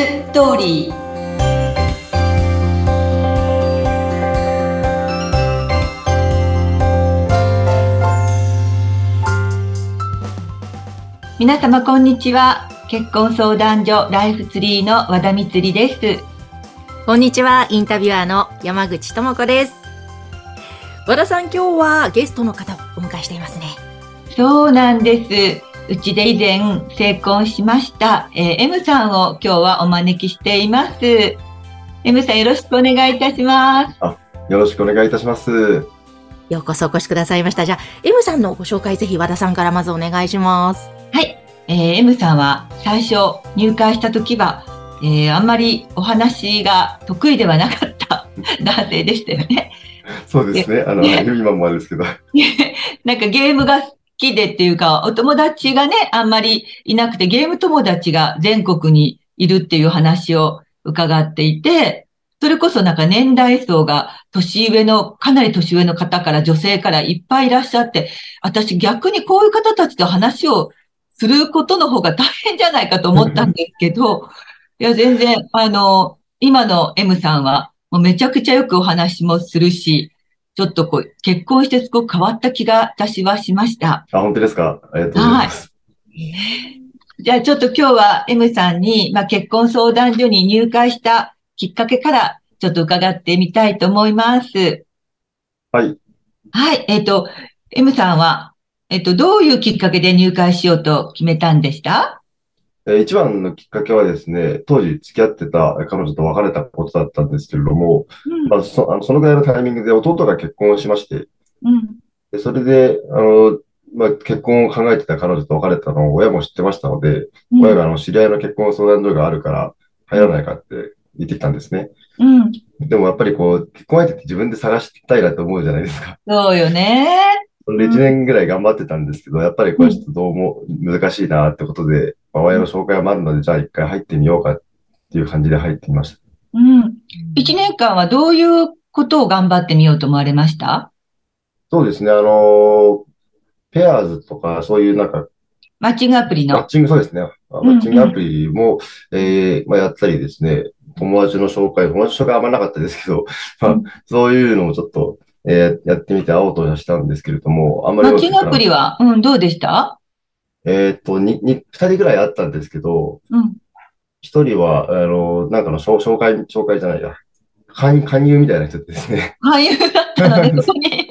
ストーリー皆様こんにちは結婚相談所ライフツリーの和田光ですこんにちはインタビュアーの山口智子です和田さん今日はゲストの方をお迎えしていますねそうなんですうちで以前成婚しました、えー、M さんを今日はお招きしています。M さんよろしくお願いいたします。あ、よろしくお願いいたします。ようこそお越しくださいました。じゃあ、M さんのご紹介ぜひ和田さんからまずお願いします。はい。えー、M さんは最初入会した時は、えー、あんまりお話が得意ではなかった 男性でしたよね。そうですね。あの、今もあれですけど。なんかゲームがきでっていうか、お友達がね、あんまりいなくて、ゲーム友達が全国にいるっていう話を伺っていて、それこそなんか年代層が年上の、かなり年上の方から女性からいっぱいいらっしゃって、私逆にこういう方たちと話をすることの方が大変じゃないかと思ったんですけど、いや、全然、あの、今の M さんは、もうめちゃくちゃよくお話もするし、ちょっとこう、結婚してすごく変わった気が私はしました。あ、本当ですか？ありがとうございます。はい。じゃあちょっと今日は M さんに、まあ、結婚相談所に入会したきっかけからちょっと伺ってみたいと思います。はい。はい。えっ、ー、と、M さんは、えっ、ー、と、どういうきっかけで入会しようと決めたんでした？一番のきっかけはですね、当時付き合ってた彼女と別れたことだったんですけれども、うん、まあ、そあのそのぐらいのタイミングで弟が結婚しまして、うん、でそれで、あの、まあ、結婚を考えてた彼女と別れたのを親も知ってましたので、うん、親があの知り合いの結婚相談所があるから入らないかって言ってきたんですね。うん、でもやっぱりこう、結婚相手って自分で探したいなと思うじゃないですか。そうよね。それで1年ぐらい頑張ってたんですけど、やっぱりこれちょっとどうも難しいなってことで、まあ、親の紹介もあるので、じゃあ一回入ってみようかっていう感じで入ってみました。うん。1年間はどういうことを頑張ってみようと思われました？そうですね。あの、ペアーズとか、そういうなんか、マッチングアプリの。マッチング、そうですね。マッチングアプリも、うんうん、ええー、まあ、やったりですね、友達の紹介、友達の紹介あんまなかったですけど、まあ、そういうのもちょっと、えー、やってみて会おうとしたんですけれども、あんまり。マッチングアプリは、うん、どうでした？えっと、に、に、二人ぐらいあったんですけど、うん。一人は、あの、なんかの紹紹介、紹介じゃないや、勧勧誘みたいな人ですね。勧誘だったのね、ここに。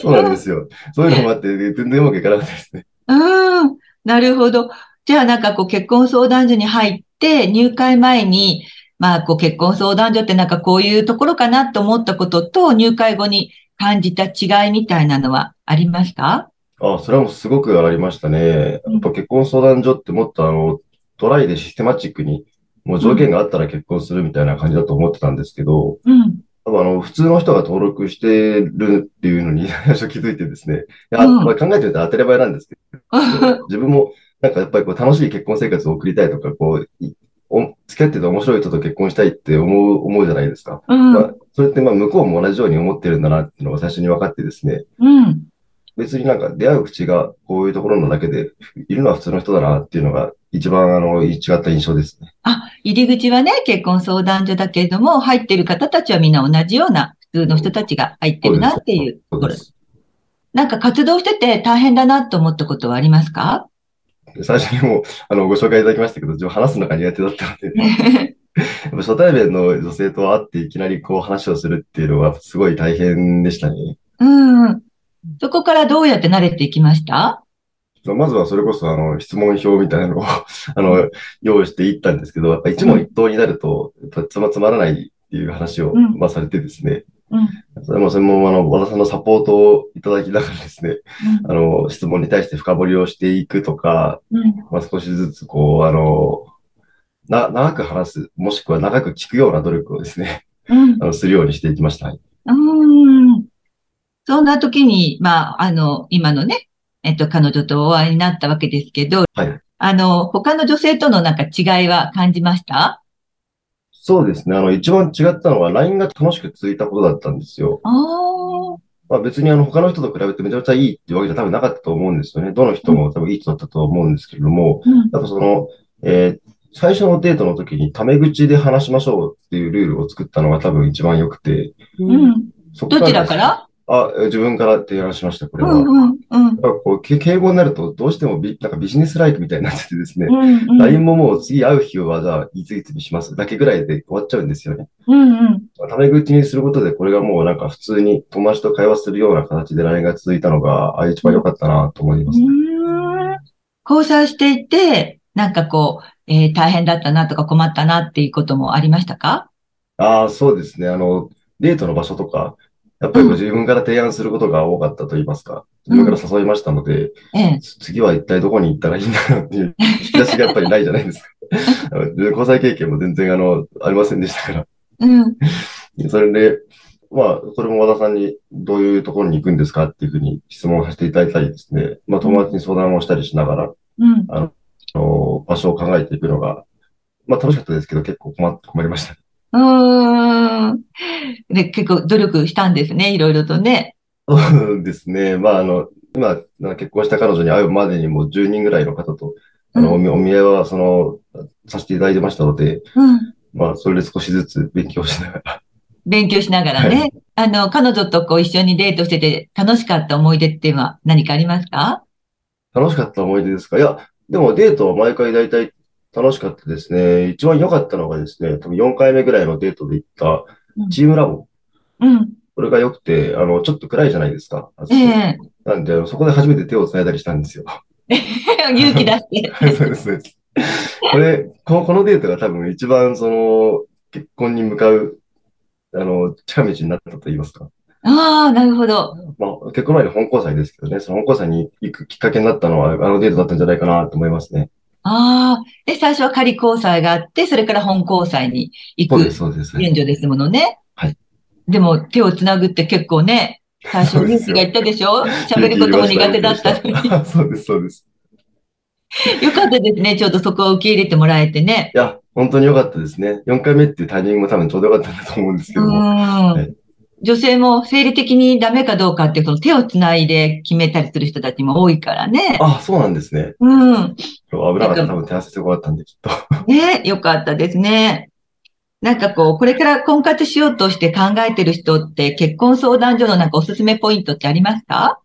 そうなんですよ。そういうのもあって、全然うまくいかなかったですね。うん。なるほど。じゃあなんかこう結婚相談所に入って入会前に、まあこう結婚相談所ってなんかこういうところかなと思ったことと入会後に感じた違いみたいなのはありますか？あ、それはもうすごくありましたね。やっぱ結婚相談所ってもっとあの、トライでシステマチックに、もう条件があったら結婚するみたいな感じだと思ってたんですけど、うん。多分あの、普通の人が登録してるっていうのに最初気づいてですね。いや、まあ、考えてみたら当たり前なんですけど、自分もなんかやっぱりこう楽しい結婚生活を送りたいとか、こう、お付き合ってて面白い人と結婚したいって思う、思うじゃないですか。うん、まあ、それってまあ向こうも同じように思ってるんだなっていうのが最初に分かってですね。うん。別になんか出会う口がこういうところのだけで、いるのは普通の人だなっていうのが一番あの、違った印象ですね。あ、入り口はね、結婚相談所だけれども、入ってる方たちはみんな同じような普通の人たちが入ってるなっていうところ。なんか活動してて大変だなと思ったことはありますか？最初にもあのご紹介いただきましたけど、自分話すのが苦手だったので、ね、初対面の女性と会っていきなりこう話をするっていうのはすごい大変でしたね。うん。そこからどうやって慣れていきました？まずはそれこそ、あの、質問表みたいなのを あの、用意していったんですけど、やっぱ一問一答になると、つまつまらないっていう話を、まあ、されてですね。うん、それも、それも、あの、和田さんのサポートをいただきながらですね、うん、あの、質問に対して深掘りをしていくとか、うん、まあ、少しずつ、こう、あの、な、長く話す、もしくは長く聞くような努力をですね、あの、するようにしていきました。うんそんな時に、まあ、あの、今のね、えっと、彼女とお会いになったわけですけど、はい。あの、他の女性とのなんか違いは感じました？そうですね。あの、一番違ったのは、LINE が楽しく続いたことだったんですよ。ああ。まあ別にあの、他の人と比べてめちゃめちゃいいってわけじゃ多分なかったと思うんですよね。どの人も多分いい人だったと思うんですけれども、うん、やっぱその、えー、最初のデートの時にタメ口で話しましょうっていうルールを作ったのが多分一番良くて。うん。どちらから？あ、自分から提案しました、これは。うんうんうん、こう敬語になると、どうしてもビなんかビジネスライクみたいになっててですね、うんうん、LINE ももう次会う日は、じゃあ、いついつにしますだけぐらいで終わっちゃうんですよね。うんうん。タメ口にすることで、これがもうなんか普通に友達と会話するような形で LINE が続いたのが、あ、一番良かったなと思います、ね、交際していて、なんかこう、えー、大変だったなとか困ったなっていうこともありましたか？ああ、そうですね。あの、デートの場所とか、やっぱり自分から提案することが多かったと言いますか、自分から誘いましたので、うん、次は一体どこに行ったらいいんだろうっていう引き出しがやっぱりないじゃないですか。交際経験も全然あの、ありませんでしたから。うん。それで、まあ、それも和田さんにどういうところに行くんですかっていうふうに質問させていただいたりですね、まあ友達に相談をしたりしながら、うん、あの、場所を考えていくのが、まあ楽しかったですけど結構困困りました。うん。で、結構努力したんですね、いろいろとね。そうですね。まあ、あの、今、結婚した彼女に会うまでにも10人ぐらいの方と、あの、うん、お見合いは、その、させていただいてましたので、うん、まあ、それで少しずつ勉強しながら。勉強しながらね。はい、あの、彼女とこう一緒にデートしてて楽しかった思い出っていうのは何かありますか？楽しかった思い出ですか？いや、でもデートは毎回大体楽しかったですね。一番良かったのがですね、多分4回目ぐらいのデートで行ったチームラボ。うん。これが良くて、あの、ちょっと暗いじゃないですか。ええー、なんで、そこで初めて手を繋いだりしたんですよ。勇気出して。そうです、そうです。これ、この、このデートが多分一番その、結婚に向かう、あの、近道になったと言いますか。ああ、なるほど。まあ、結婚前の本交際ですけどね、その本交際に行くきっかけになったのは、あのデートだったんじゃないかなと思いますね。ああ。で、最初は仮交際があって、それから本交際に行く。そうです、そうです。現状ですものね。はい。でも、手をつなぐって結構ね、最初ニュースが言ったでしょ？喋ることも苦手だったのに。そうです、そうです。よかったですね。ちょうどそこを受け入れてもらえてね。いや、本当によかったですね。4回目っていうタイミングも多分ちょうどよかったんだと思うんですけども。はい、女性も生理的にダメかどうかっていう、その手をつないで決めたりする人たちも多いからね。あ、そうなんですね。うん。危なかった。多分手汗すごかったんで、きっと。ね、よかったですね。なんかこう、これから婚活しようとして考えてる人って結婚相談所のなんかおすすめポイントってありますか？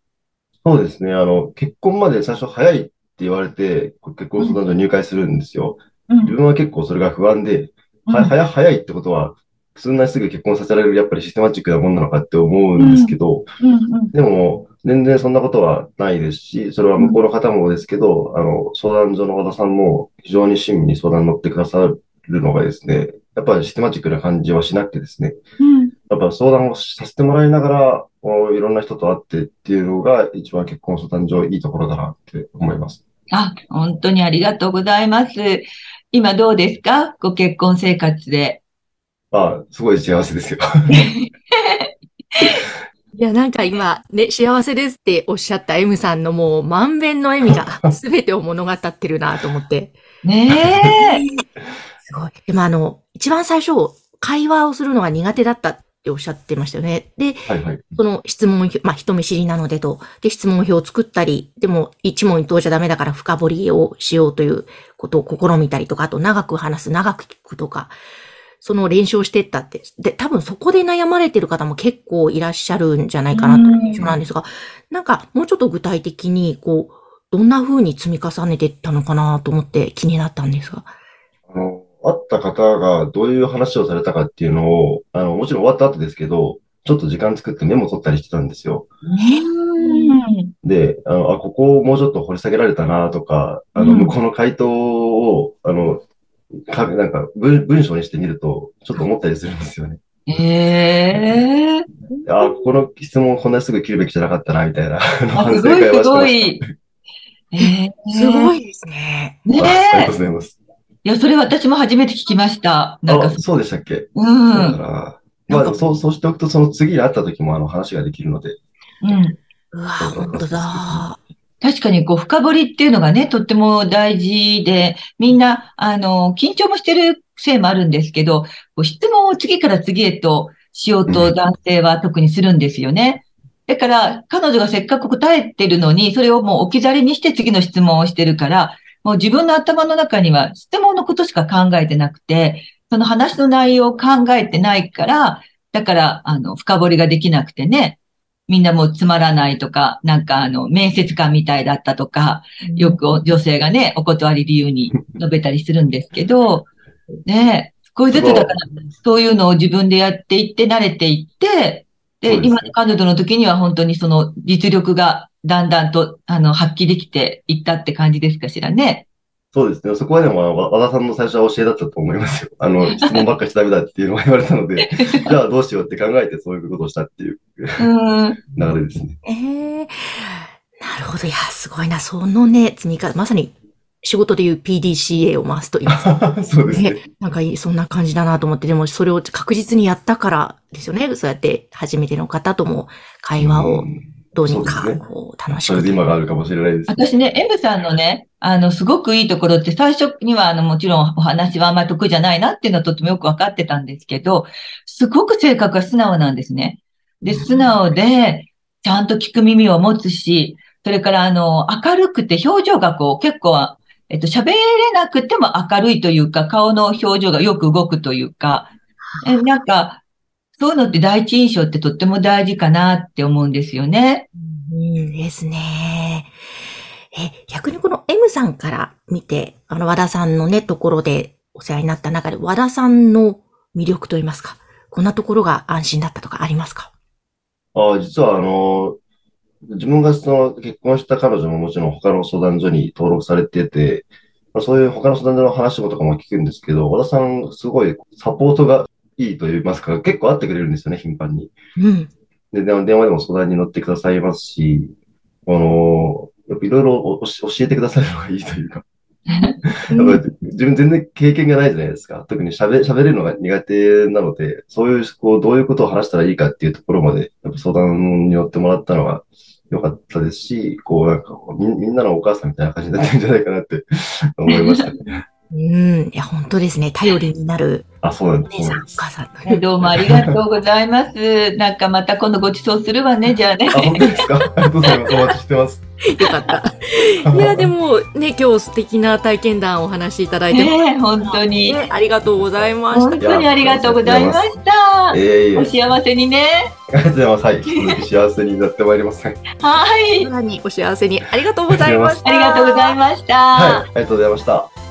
そうですね。あの、結婚まで最初早いって言われて、結婚相談所に入会するんですよ。うん、自分は結構それが不安で、うん、は、早、早いってことは、そんなにすぐ結婚させられるやっぱりシステマチックなもんなのかって思うんですけど、うんうんうん、でも、全然そんなことはないですし、それは向こうの方もですけど、あの、相談所の和田さんも非常に親身に相談に乗ってくださるのがですね、やっぱりシステマチックな感じはしなくてですね、うん、やっぱ相談をさせてもらいながら、いろんな人と会ってっていうのが一番結婚相談所いいところだなって思います。あ、本当にありがとうございます。今どうですか？ご結婚生活で。あ、すごい幸せですよ。いや、なんか今、ね、幸せですっておっしゃった M さんのもう満遍の笑みが 全てを物語ってるなと思って。ねえ。すごい。でもあの、一番最初、会話をするのが苦手だったっておっしゃってましたよね。で、はいはい、その質問表、まあ人見知りなのでと、で質問表を作ったり、でも一問一答じゃダメだから深掘りをしようということを試みたりとか、あと長く話す、長く聞くとか、その練習をしてったって。で、多分そこで悩まれてる方も結構いらっしゃるんじゃないかなという印象なんですが、なんかもうちょっと具体的に、こう、どんな風に積み重ねていったのかなと思って気になったんですが。あの、会った方がどういう話をされたかっていうのを、あの、もちろん終わった後ですけど、ちょっと時間作ってメモ取ったりしてたんですよ。で、あの、あ、ここをもうちょっと掘り下げられたなとか、あの、向こうの回答を、あの、かなんか文文章にしてみると、ちょっと思ったりするんですよね。へえー。あ、この質問こんなすぐ切るべきじゃなかったな、みたいな。反省会はしてました。えー、すごいですね。ねありがとうございます。いや、それ私も初めて聞きました。なんかそうでしたっけ？うん。だから、まあ、そう、そうしておくと、その次に会った時も、あの、話ができるので。うん。うわ、本当だ。確かに、こう、深掘りっていうのがね、とっても大事で、みんな、あの、緊張もしてるせいもあるんですけど、こう質問を次から次へとしようと男性は特にするんですよね。だから、彼女がせっかく答えてるのに、それをもう置き去りにして次の質問をしてるから、もう自分の頭の中には質問のことしか考えてなくて、その話の内容を考えてないから、だから、あの、深掘りができなくてね、みんなもうつまらないとか、なんかあの、面接官みたいだったとか、よく女性がね、お断り理由に述べたりするんですけど、ね、少しずつだから、そういうのを自分でやっていって慣れていって、で、今の彼女の時には本当にその実力がだんだんと、あの、発揮できていったって感じですかしらね。そうですね。そこはでも、和田さんの最初は教えだったと思いますよ。あの、質問ばっかしダメだっていうのが言われたので、じゃあどうしようって考えてそういうことをしたっていう流れですね。ええー、なるほど。いや、すごいな。そのね、積み方、まさに仕事でいう PDCA を回すと言いますか。そうですね。なんかそんな感じだなと思って、でもそれを確実にやったからですよね。そうやって初めての方とも会話をどうにかこう楽しく、それで今があるかもしれないです。私ね、M さんのね、あの、すごくいいところって最初にはあの、もちろんお話はあんまり得意じゃないなっていうのはとってもよくわかってたんですけど、すごく性格が素直なんですね。で、素直で、ちゃんと聞く耳を持つし、それからあの、明るくて表情がこう結構、えっと、喋れなくても明るいというか、顔の表情がよく動くというか、えなんか、そういうのって第一印象ってとっても大事かなって思うんですよね。うん、ですね。え、逆にこの M さんから見て、あの和田さんのね、ところでお世話になった中で、和田さんの魅力といいますか、こんなところが安心だったとかありますか？ああ、実はあの、自分がその結婚した彼女ももちろん他の相談所に登録されてて、そういう他の相談所の話とかも聞くんですけど、和田さんすごいサポートがいいと言いますか、結構会ってくれるんですよね、頻繁に。うん。で、電話でも相談に乗ってくださいますし、あの、やっぱいろいろ教えてくださるのがいいというか。やっぱ自分全然経験がないじゃないですか。特に喋、喋れるのが苦手なので、そういう、こう、どういうことを話したらいいかっていうところまで、やっぱ相談に乗ってもらったのが良かったですし、こう、なんかみ、みんなのお母さんみたいな感じになってるんじゃないかなって思いましたね。うん。いや、本当ですね。頼りになる。あ、そうなんです。お母さん。どうもありがとうございます。なんかまた今度ご馳走するわね、じゃあね。あ、本当ですか？ありがとうございます。お待ちしてます。よかった。いや、でもね、今日素敵な体験談をお話しいただいて。ね本当に、ね。ありがとうございました。本当にありがとうございました。えー、お幸せにね。ありがとうございます。はい。引き続き幸せになってまいります。はい。さらにお幸せに。ありがとうございました。ありがとうございました。はい。ありがとうございました。